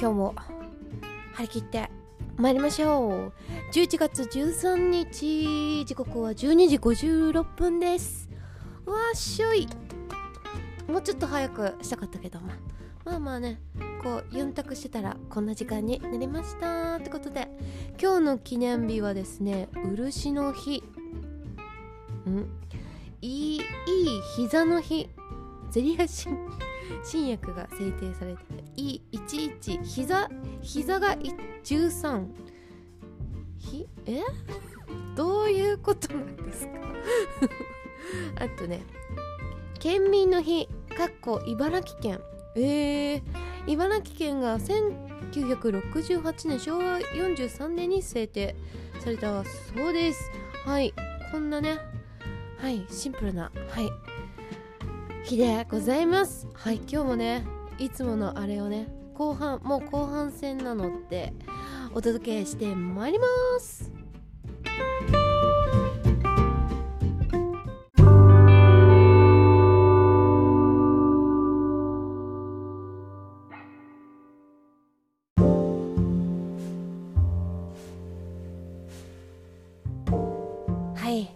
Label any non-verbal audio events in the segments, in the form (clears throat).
今日も張り切って参りましょう。11月13日時刻は12時56分です。わっしょい。もうちょっと早くしたかったけど。まあまあねこうユンタクしてたらこんな時間になりました。ってことで今日の記念日はですね漆の日。ん。いいいい膝の日。ゼリアシン新薬が制定されてい11膝膝が13ひ？え？(laughs) どういうことなんですか？(laughs) あとね県民の日かっこ茨城県。えー、茨城県が1968年昭和43年に制定されたそうです。はいこんなねはいシンプルなはい。日でございます。はい今日もねいつものあれをね後半もう後半戦なのでお届けしてまいります。はい。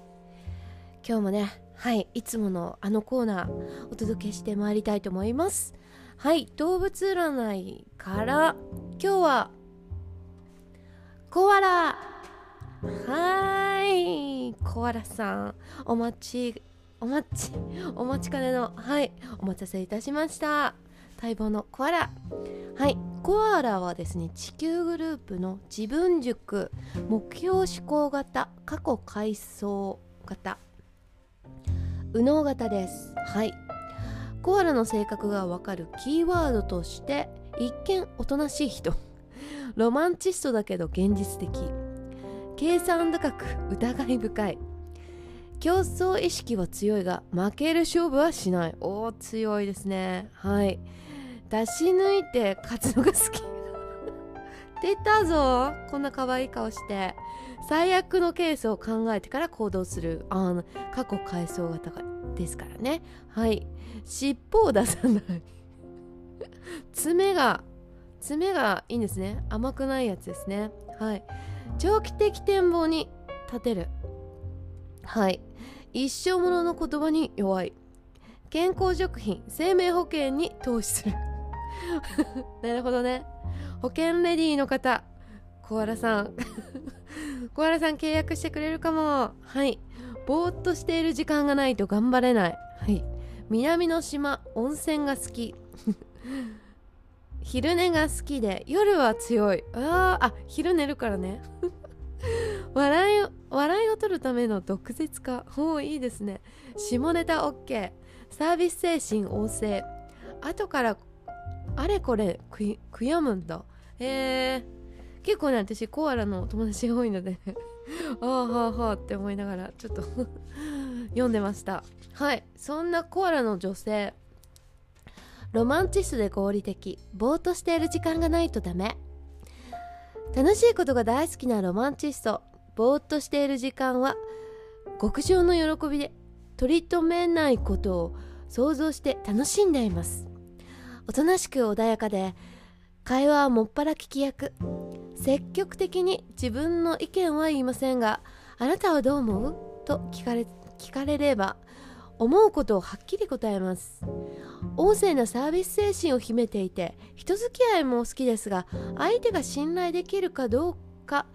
今日もねはいいつものあのコーナーお届けしてまいりたいと思います。はい動物占いから今日はコアラ。はいコアラさんお待ちお待ちお待ちかねのはいお待たせいたしました。待望のコアラ。はいコアラはですね地球グループの自分軸目標思考型過去回想型。右脳型です。はい。コアラの性格がわかるキーワードとして一見おとなしい人。(laughs) ロマンチストだけど現実的。計算高く疑い深い。競争意識は強いが負ける勝負はしない。おお強いですね。はい。出し抜いて勝つのが好き。(laughs) 出たぞ。こんな可愛い顔して最悪のケースを考えてから行動する。あの過去回想型ですからね。はい。尻尾を出さない。爪が爪がいいんですね。甘くないやつですね。はい。長期的展望に立てる。はい。一生ものの言葉に弱い。健康食品生命保険に投資する。(laughs) なるほどね。保険レディーの方コアラさん。コアラさん契約してくれるかも。はい。ぼーっとしている時間がないと頑張れない。はい。南の島温泉が好き。(laughs) 昼寝が好きで夜は強い。ああ昼寝るからね。(laughs) 笑いを笑いを取るための毒舌家おいいですね。下ネタ OK サービス精神旺盛。後からあれこれ悔やむんだ。へえ結構ね私コアラの友達が多いので (laughs) ああはあはあって思いながらちょっと (laughs) 読んでました。はいそんなコアラの女性ロマンチストで合理的ぼーっとしている時間がないとダメ。楽しいことが大好きなロマンチストぼーっとしている時間は極上の喜びで取り留めないことを想像して楽しんでいます。おとなしく穏やかで会話はもっぱら聞き役。積極的に自分の意見は言いませんがあなたはどう思う？と聞かれ聞かれれば思うことをはっきり答えます。旺盛なサービス精神を秘めていて人付き合いも好きですが相手が信頼できるかどうか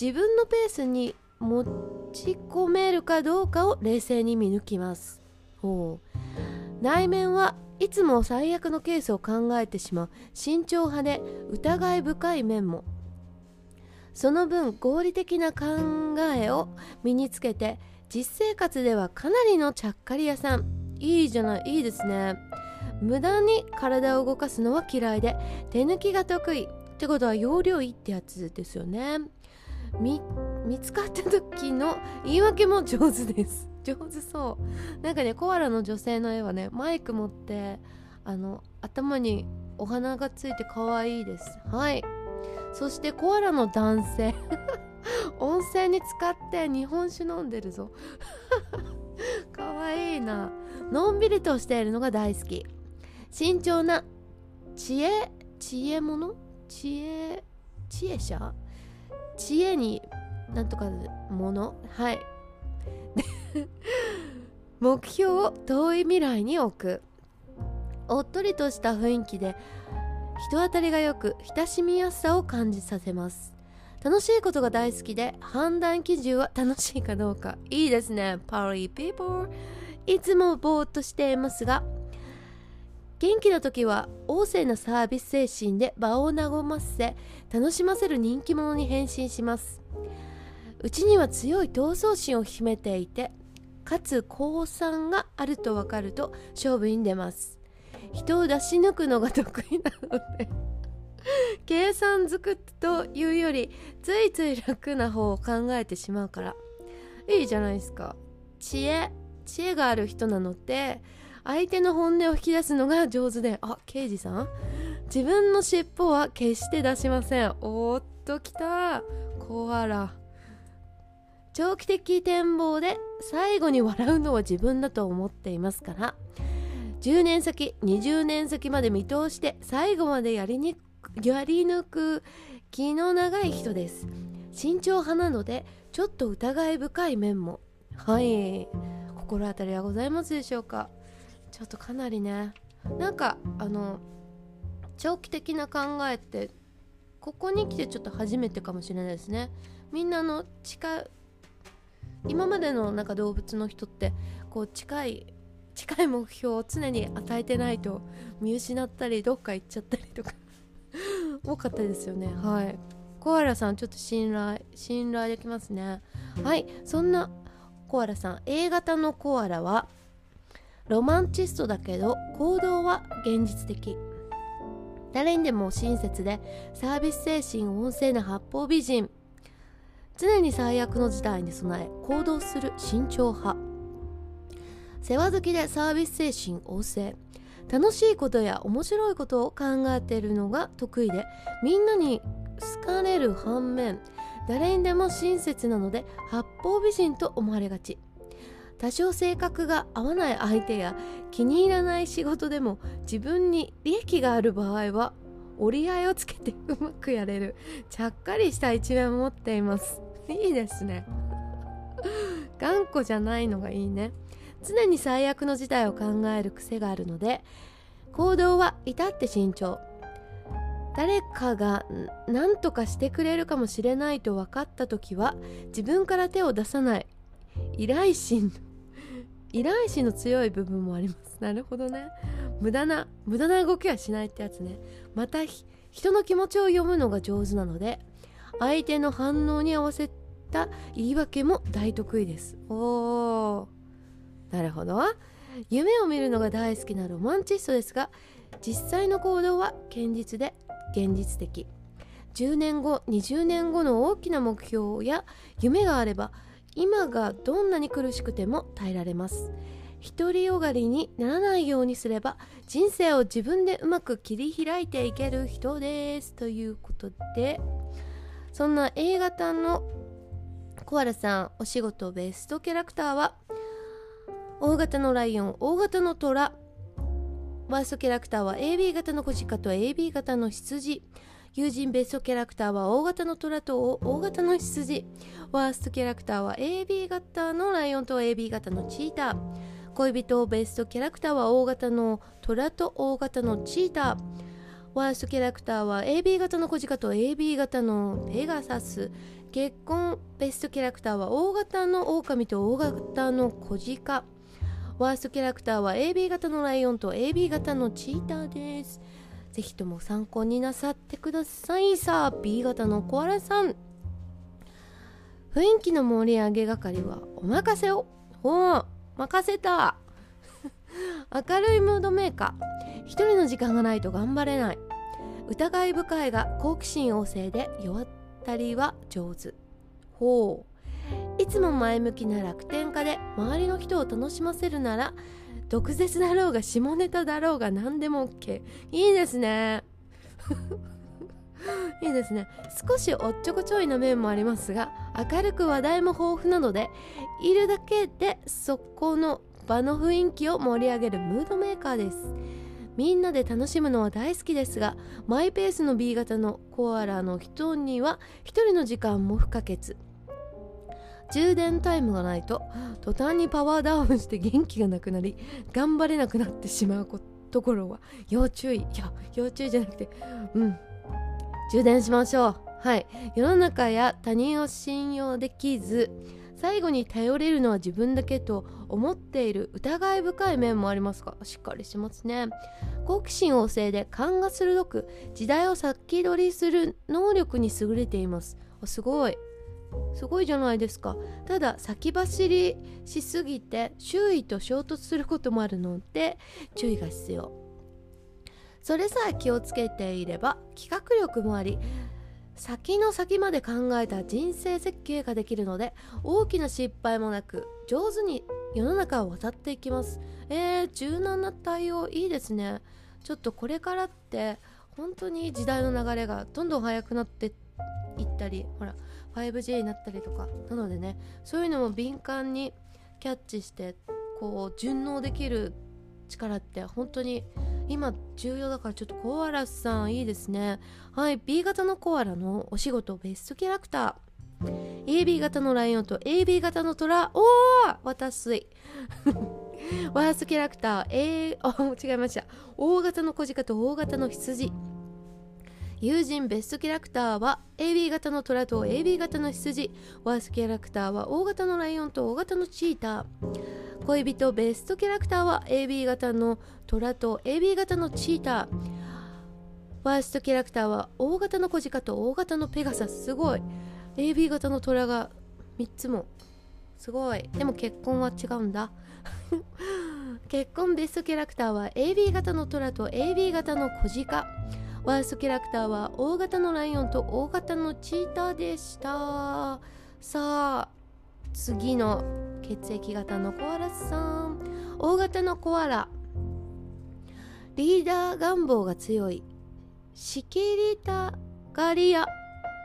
自分のペースに持ち込めるかどうかを冷静に見抜きます。ほう。内面はいつも最悪のケースを考えてしまう慎重派で疑い深い面も。その分合理的な考えを身につけて実生活ではかなりのちゃっかり屋さん。いいじゃないいいですね。無駄に体を動かすのは嫌いで手抜きが得意。ってことは容量いいってやつですよね。見つかった時の言い訳も上手です。上手そう。なんかねコアラの女性の絵はねマイク持ってあの頭にお花がついて可愛いです。はい。そしてコアラの男性。(laughs) 温泉に使って日本酒飲んでるぞ。(laughs) 可愛いな。のんびりとしているのが大好き。慎重な知恵知恵者？知恵知恵者？知恵になんとかものはい。(laughs) 目標を遠い未来に置く。おっとりとした雰囲気で人当たりがよく親しみやすさを感じさせます。楽しいことが大好きで判断基準は楽しいかどうか。いいですねパリーピーポーいつもぼーっとしていますが元気な時は旺盛なサービス精神で場を和ませ楽しませる人気者に変身します。うちには強い闘争心を秘めていてかつ降参があると分かると勝負に出ます。人を出し抜くのが得意なので (laughs) 計算づくというよりついつい楽な方を考えてしまうから。いいじゃないですか。知恵知恵がある人なので相手の本音を引き出すのが上手であ刑事さん？自分の尻尾は決して出しません。おっときたコアラ。長期的展望で最後に笑うのは自分だと思っていますから10年先20年先まで見通して最後までやりにやり抜く気の長い人です。慎重派なのでちょっと疑い深い面も。はい。心当たりはございますでしょうか？ちょっとかなりね。なんかあの長期的な考えってここに来てちょっと初めてかもしれないですね。みんなの近今までのなんか動物の人ってこう近い近い目標を常に与えてないと見失ったりどっか行っちゃったりとか (laughs) 多かったですよね。はい。コアラさんちょっと信頼信頼できますね。はい。そんなコアラさん。A 型のコアラはロマンチストだけど行動は現実的。誰にでも親切でサービス精神旺盛な八方美人。常に最悪の事態に備え行動する慎重派。世話好きでサービス精神旺盛。楽しいことや面白いことを考えているのが得意でみんなに好かれる反面誰にでも親切なので八方美人と思われがち。多少性格が合わない相手や気に入らない仕事でも自分に利益がある場合は折り合いをつけてうまくやれるちゃっかりした一面を持っています。いいですね。頑固じゃないのがいいね。常に最悪の事態を考える癖があるので行動は至って慎重。誰かが何とかしてくれるかもしれないと分かった時は自分から手を出さない。依頼心。依頼心の強い部分もあります。なるほどね。無駄な無駄な動きはしないってやつね。また人の気持ちを読むのが上手なので相手の反応に合わせた言い訳も大得意です。おー。なるほど。夢を見るのが大好きなロマンチストですが実際の行動は堅実で現実的。10年後20年後の大きな目標や夢があれば今がどんなに苦しくても耐えられます。独りよがりにならないようにすれば人生を自分でうまく切り開いていける人です。ということでそんな A 型のコアラさんお仕事ベストキャラクターは大型のライオン大型のトラワーストキャラクターは AB 型の小鹿と AB 型の羊。友人ベストキャラクターは大型の虎と大型の羊。ワーストキャラクターは AB 型のライオンと AB 型のチーター。恋人ベストキャラクターは大型の虎と大型のチーター。ワーストキャラクターは AB 型の小鹿と AB 型のペガサス。結婚ベストキャラクターは大型の狼と大型の小鹿。ワーストキャラクターは AB 型のライオンと AB 型のチーターです。ぜひとも参考になさってください。さあ B 型のコアラさん。雰囲気の盛り上げ係はお任せを。おお任せた。明るいムードメーカー。一人の時間がないと頑張れない。疑い深いが好奇心旺盛で弱ったりは上手。ほう。いつも前向きな楽天家で周りの人を楽しませるなら毒舌だろうが下ネタだろうが何でも OK いいですね。(laughs) いいですね。少しおっちょこちょいな面もありますが明るく話題も豊富なのでいるだけでそこの場の雰囲気を盛り上げるムードメーカーです。みんなで楽しむのは大好きですがマイペースの B 型のコアラの人には一人の時間も不可欠。充電タイムがないと途端にパワーダウンして元気がなくなり頑張れなくなってしまうところは要注意。いや要注意じゃなくてうん。充電しましょう。はい。世の中や他人を信用できず最後に頼れるのは自分だけと思っている疑い深い面もありますがしっかりしますね。好奇心旺盛で勘が鋭く時代を先取りする能力に優れています。すごい。すごいじゃないですか。ただ先走りしすぎて周囲と衝突することもあるので注意が必要。それさえ気をつけていれば企画力もあり先の先まで考えた人生設計ができるので大きな失敗もなく上手に世の中を渡っていきます。えー、柔軟な対応いいですね。ちょっとこれからって本当に時代の流れがどんどん速くなっていったりほら 5G になったりとかなのでねそういうのも敏感にキャッチしてこう順応できる力って本当に今重要だからちょっとコアラさんいいですね。はい B 型のコアラのお仕事ベストキャラクター。AB 型のライオンと AB 型のトラおお私 (laughs) ワーストキャラクター。A あ違いました。O 型の小鹿と O 型の羊。友人ベストキャラクターは AB 型の虎と AB 型の羊。ワーストキャラクターは O 型のライオンと O 型のチーター。恋人ベストキャラクターは AB 型のトラと AB 型のチーター。ワーストキャラクターは O 型の小鹿と O 型のペガサス。すごい。AB 型のトラが3つも。すごい。でも結婚は違うんだ。(laughs) 結婚ベストキャラクターは AB 型のトラと AB 型の小鹿。ワーストキャラクターは O 型のライオンと O 型のチーターでした。さあ次の血液型のコアラさん。O 型のコアラ。リーダー願望が強い。仕切りたがり屋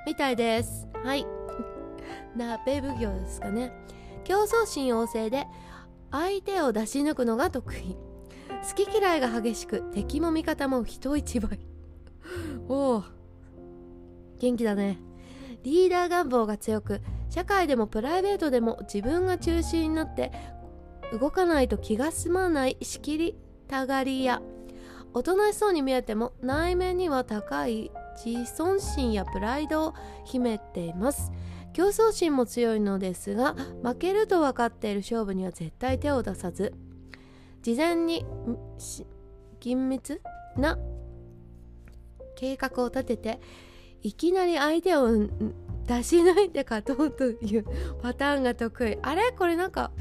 みたいです。はい。鍋奉行ですかね。競争心旺盛で相手を出し抜くのが得意。好き嫌いが激しく敵も味方も人一倍。おお元気だね。リーダー願望が強く社会でもプライベートでも自分が中心になって動かないと気が済まない仕切りたがりやおとなしそうに見えても内面には高い自尊心やプライドを秘めています。競争心も強いのですが負けると分かっている勝負には絶対手を出さず事前に緊密な計画を立てていきなり相手を出し抜いて勝とうというパターンが得意。あれ？これなんか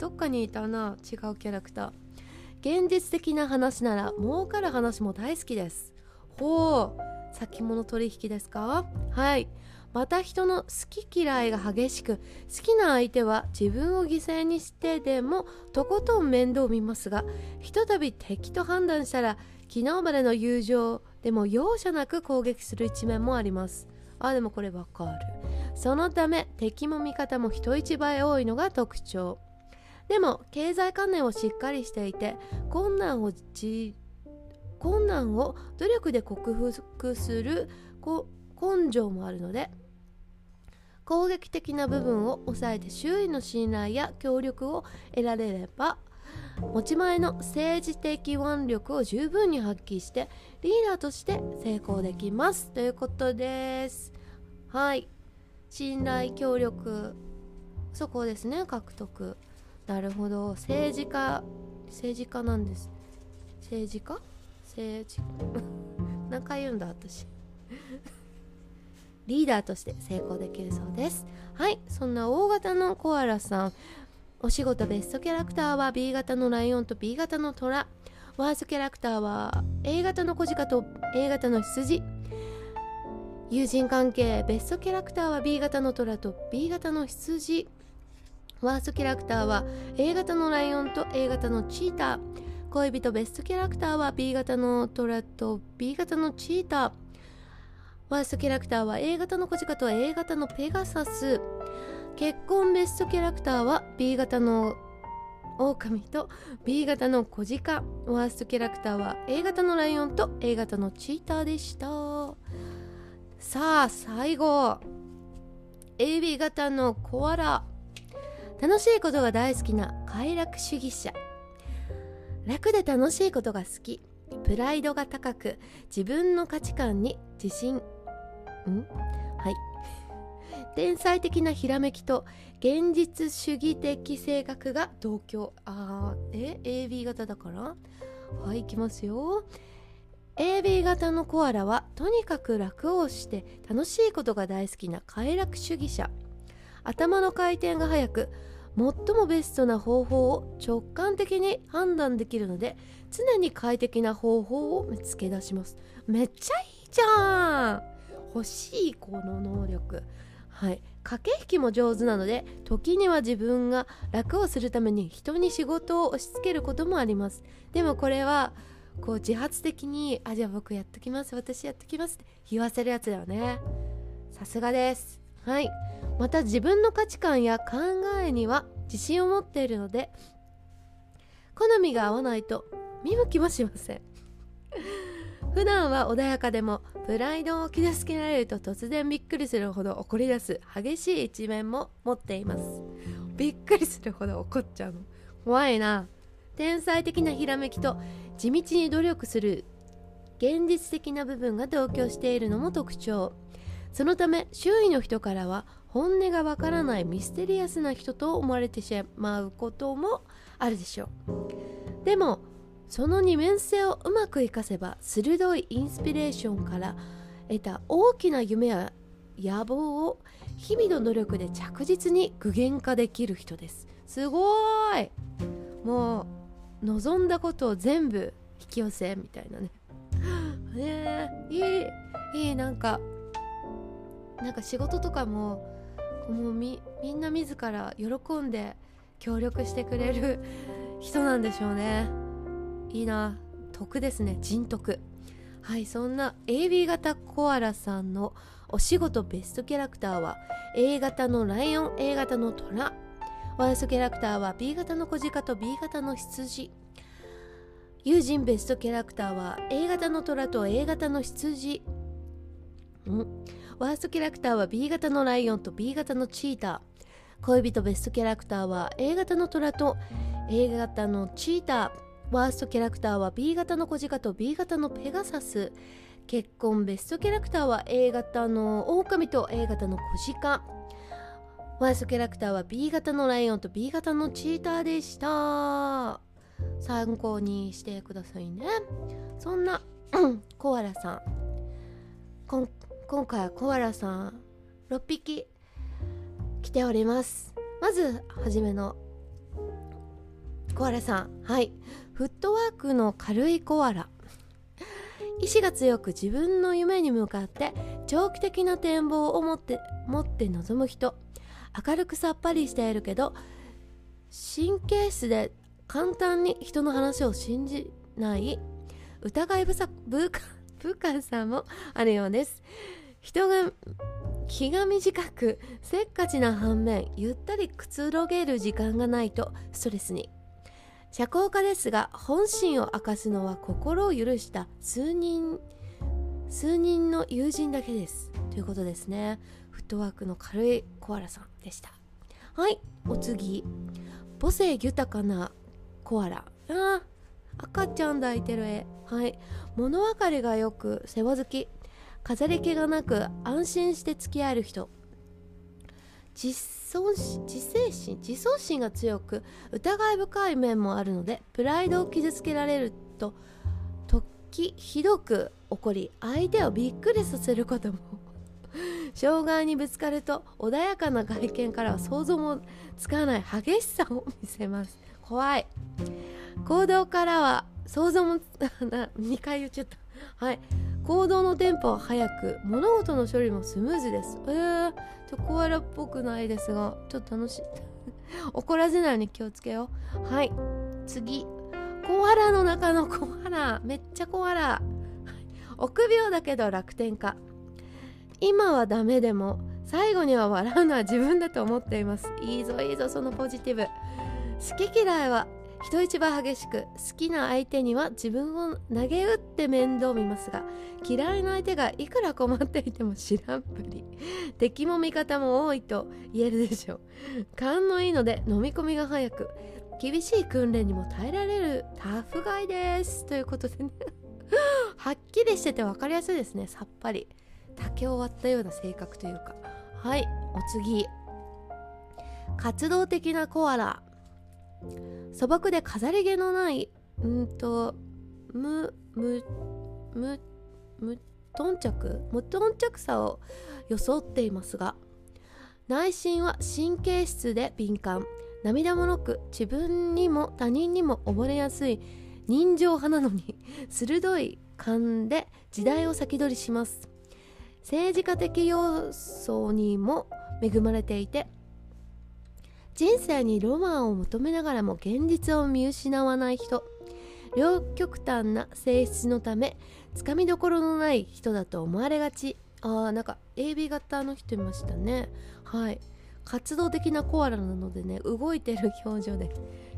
どっかにいたな。違うキャラクター現実的な話なら儲かる話も大好きです。ほう。先物取引ですか？はい。また人の好き嫌いが激しく好きな相手は自分を犠牲にしてでもとことん面倒を見ますがひとたび敵と判断したら昨日までの友情でも容赦なく攻撃する一面もあります。あでもこれわかる。そのため敵も味方も人一倍多いのが特徴。でも経済観念をしっかりしていて困難を困難を努力で克服する根性もあるので攻撃的な部分を抑えて周囲の信頼や協力を得られれば持ち前の政治的腕力を十分に発揮してリーダーとして成功できます。ということです。はい。信頼協力そこですね。獲得なるほど。政治家政治家なんです。政治家？政治。何回言うんだ私リーダーとして成功できるそうです。はいそんな大型のコアラさん。お仕事ベストキャラクターは B 型のライオンと B 型のトラワーストキャラクターは A 型の小鹿と A 型の羊。友人関係ベストキャラクターは B 型のトラと B 型の羊。ワーストキャラクターは A 型のライオンと A 型のチーター。恋人ベストキャラクターは B 型のトラと B 型のチーター。ワーストキャラクターは A 型の小鹿と A 型のペガサス。結婚ベストキャラクターは B 型の狼と B 型の小鹿。ワーストキャラクターは A 型のライオンと A 型のチーターでした。さあ最後。AB 型のコアラ。楽しいことが大好きな快楽主義者。楽で楽しいことが好き。プライドが高く自分の価値観に自信ん？はい。天才的なひらめきと現実主義的性格が同居。あーえ？AB 型だから？はいいきますよ。AB 型のコアラはとにかく楽をして楽しいことが大好きな快楽主義者。頭の回転が速く最もベストな方法を直感的に判断できるので常に快適な方法を見つけ出します。めっちゃいいじゃん！欲しいこの能力。はい。駆け引きも上手なので時には自分が楽をするために人に仕事を押し付けることもあります。でもこれはこう自発的に「あじゃあ僕やっときます私やっときます」って言わせるやつだよね。さすがです。はい。また自分の価値観や考えには自信を持っているので好みが合わないと見向きもしません。普段は穏やかでもプライドを傷つけられると突然びっくりするほど怒り出す激しい一面も持っています。びっくりするほど怒っちゃうの。怖いな。天才的なひらめきと地道に努力する現実的な部分が同居しているのも特徴。そのため周囲の人からは本音がわからないミステリアスな人と思われてしまうこともあるでしょう。でもその二面性をうまく活かせば鋭いインスピレーションから得た大きな夢や野望を日々の努力で着実に具現化できる人です。すごい。もう望んだことを全部引き寄せみたいなね。ねいいいいなんかなんか仕事とかももうみみんな自ら喜んで協力してくれる人なんでしょうね。いいな。得ですね。人徳。はいそんな AB 型コアラさんのお仕事ベストキャラクターは A 型のライオン A 型のトラワーストキャラクターは B 型の小鹿と B 型の羊。友人ベストキャラクターは A 型の虎と A 型の羊。ん？ワーストキャラクターは B 型のライオンと B 型のチーター。恋人ベストキャラクターは A 型の虎と A 型のチーター。ワーストキャラクターは B 型の小鹿と B 型のペガサス。結婚ベストキャラクターは A 型の狼と A 型の小鹿。ワーストキャラクターは B 型のライオンと B 型のチーターでした。参考にしてくださいね。そんな (clears throat) コアラさん。今回はコアラさん6匹来ております。まずはじめのコアラさんはい。フットワークの軽いコアラ。意志が強く自分の夢に向かって長期的な展望を持って持って臨む人。明るくさっぱりしているけど神経質で簡単に人の話を信じない疑い深部下さんもあるようです。人が気が短くせっかちな反面ゆったりくつろげる時間がないとストレスに。社交家ですが本心を明かすのは心を許した数人数人の友人だけです。ということですね。フットワークの軽いコアラさんでした。はいお次。母性豊かなコアラ。あ赤ちゃん抱いてる絵。はい。物分かりがよく世話好き。飾り気がなく安心して付き合える人。自尊心自制心自尊心が強く疑い深い面もあるのでプライドを傷つけられると時ひどく怒り相手をびっくりさせることも (laughs) 障害にぶつかると穏やかな外見からは想像もつかない激しさを見せます。怖い。行動からは想像も2回言っちゃった。はい。行動のテンポは速く物事の処理もスムーズです。えー、ちょコアラっぽくないですがちょっと楽しい。(laughs) 怒らせないように気をつけよう。はい。次。コアラの中のコアラ。めっちゃコアラ。臆病だけど楽天家。今はダメでも最後には笑うのは自分だと思っています。いいぞいいぞそのポジティブ。好き嫌いは人一倍激しく好きな相手には自分を投げ打って面倒見ますが嫌いな相手がいくら困っていても知らんぷり。(laughs) 敵も味方も多いと言えるでしょう。勘のいいので飲み込みが早く。厳しい訓練にも耐えられるタフガイです。ということでね。(laughs) はっきりしてて分かりやすいですね。さっぱり。竹を割ったような性格というか。はい。お次。活動的なコアラ。素朴で飾り気のないうんと無無無無頓着無頓着さを装っていますが内心は神経質で敏感。涙もろく自分にも他人にも溺れやすい人情派なのに鋭い勘で時代を先取りします。政治家的要素にも恵まれていて人。生にロマンを求めながらも現実を見失わない人。両極端な性質のためつかみどころのない人だと思われがち。あーなんか AB 型の人いましたね。はい。活動的なコアラなのでね動いてる表情で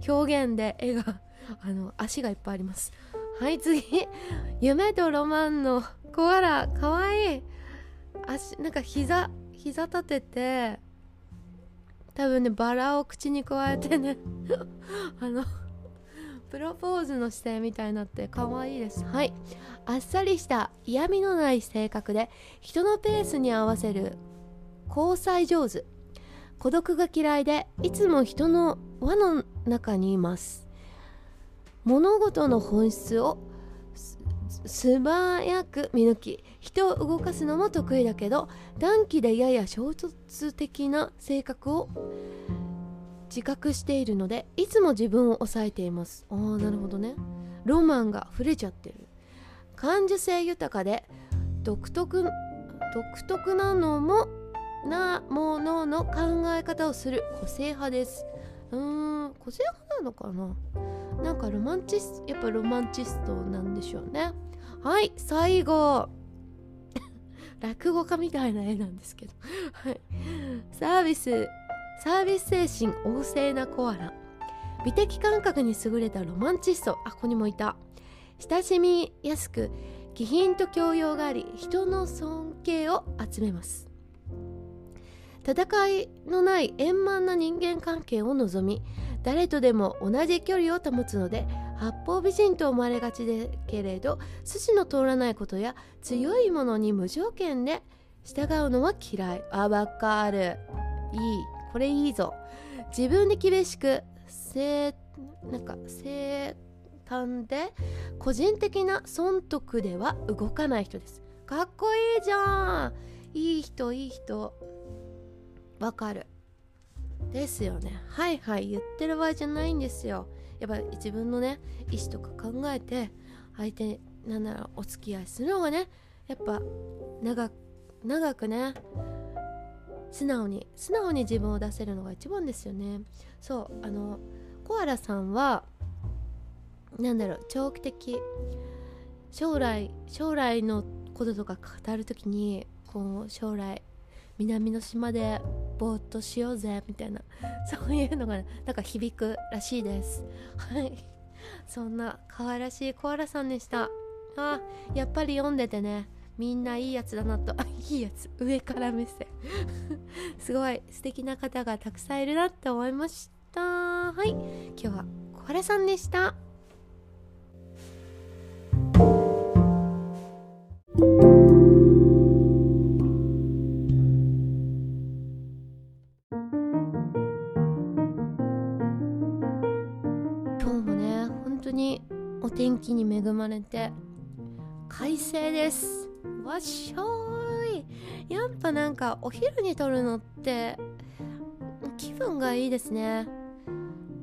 表現で絵があの足がいっぱいあります。はい次。夢とロマンのコアラ。かわいい。足なんか膝膝立てて多分ねバラを口に加えてねあのプロポーズの姿勢みたいになって可愛いです。はい。あっさりした嫌味のない性格で人のペースに合わせる交際上手。孤独が嫌いでいつも人の輪の中にいます。物事の本質を素早く見抜き人を動かすのも得意だけど短期でやや衝突的な性格を自覚しているのでいつも自分を抑えています。ああなるほどね。ロマンが溢れちゃってる。感受性豊かで独特独特なのもなものの考え方をする。個性派です。うーん個性派なのかな。なんかロマンチストやっぱロマンチストなんでしょうね。はい最後。(laughs) 落語家みたいな絵なんですけど。はい。サービスサービス精神旺盛なコアラ。美的感覚に優れたロマンチスト。あここにもいた。親しみやすく気品と教養があり人の尊敬を集めます。戦いのない円満な人間関係を望み誰とでも同じ距離を保つので八方美人と思われがちでけれど筋の通らないことや強いものに無条件で従うのは嫌い。あわかる。いい。これいいぞ。自分に厳しく正なんか正単で個人的な損得では動かない人です。かっこいいじゃん。いい人いい人。わかる。ですよね。はいはい。言ってる場合じゃないんですよ。やっぱ自分のね意思とか考えて相手なんならお付き合いするのがねやっぱ長長くね素直に素直に自分を出せるのが一番ですよね。そうあのコアラさんはなんだろう長期的将来将来のこととか語るときにこう将来南の島でぼーっとしようぜみたいな。(laughs) そういうのがなんか響くらしいです。はい。(laughs) そんな可愛らしいコアラさんでした。あやっぱり読んでてね。みんないいやつだなと。あ (laughs) いいやつ。上から目線。すごい素敵な方がたくさんいるなって思いました。はい。今日はコアラさんでした。れて快晴です。わっしょーい。やっぱなんかお昼に撮るのって気分がいいですね。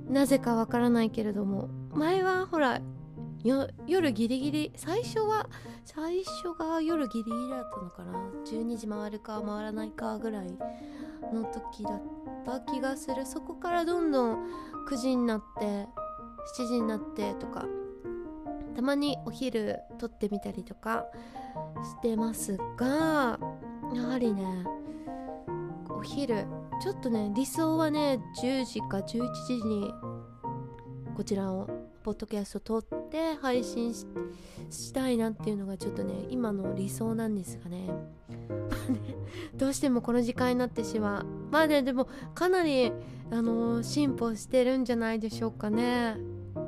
なぜかわからないけれども。前はほら夜ギリギリ最初は最初が夜ギリギリだったのかな。12時回るか回らないかぐらいの時だった気がする。そこからどんどん9時になって7時になってとか。たまにお昼撮ってみたりとかしてますがやはりねお昼ちょっとね理想はね10時か11時にこちらをポッドキャスト撮って配信したいなっていうのがちょっとね今の理想なんですがね。(laughs) どうしてもこの時間になってしまう。まあねでもかなりあのー、進歩してるんじゃないでしょうかね。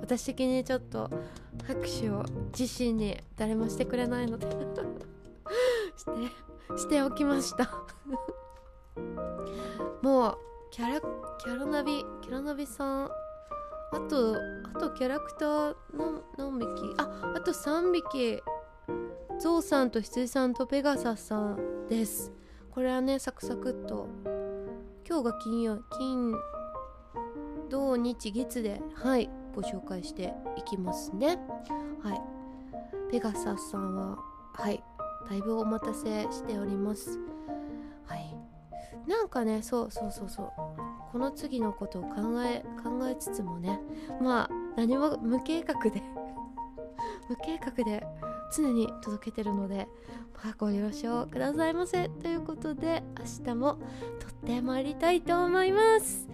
私的にちょっと拍手を自身に誰もしてくれないので (laughs) してしておきました。もうキャラキャラナビキャラナビさん。あとあとキャラクターの何匹？ああと3匹。ゾウさんと羊さんとペガサスさんです。これはねサクサクっと。今日が金曜金土日月で。はい。ご紹介していきますね。はい。ペガサスさんははい。だいぶお待たせしております。はい。なんかねそうそうそうそう。この次のことを考え考えつつもねまあ何も無計画で (laughs) 無計画で常に届けてるので、まあ、ご了承くださいませ。ということで明日も撮ってまいりたいと思います。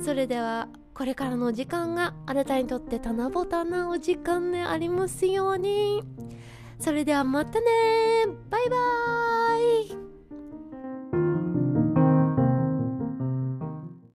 それではこれからの時間があなたにとって棚ぼたなお時間でありますように。それではまたね。バイバーイ。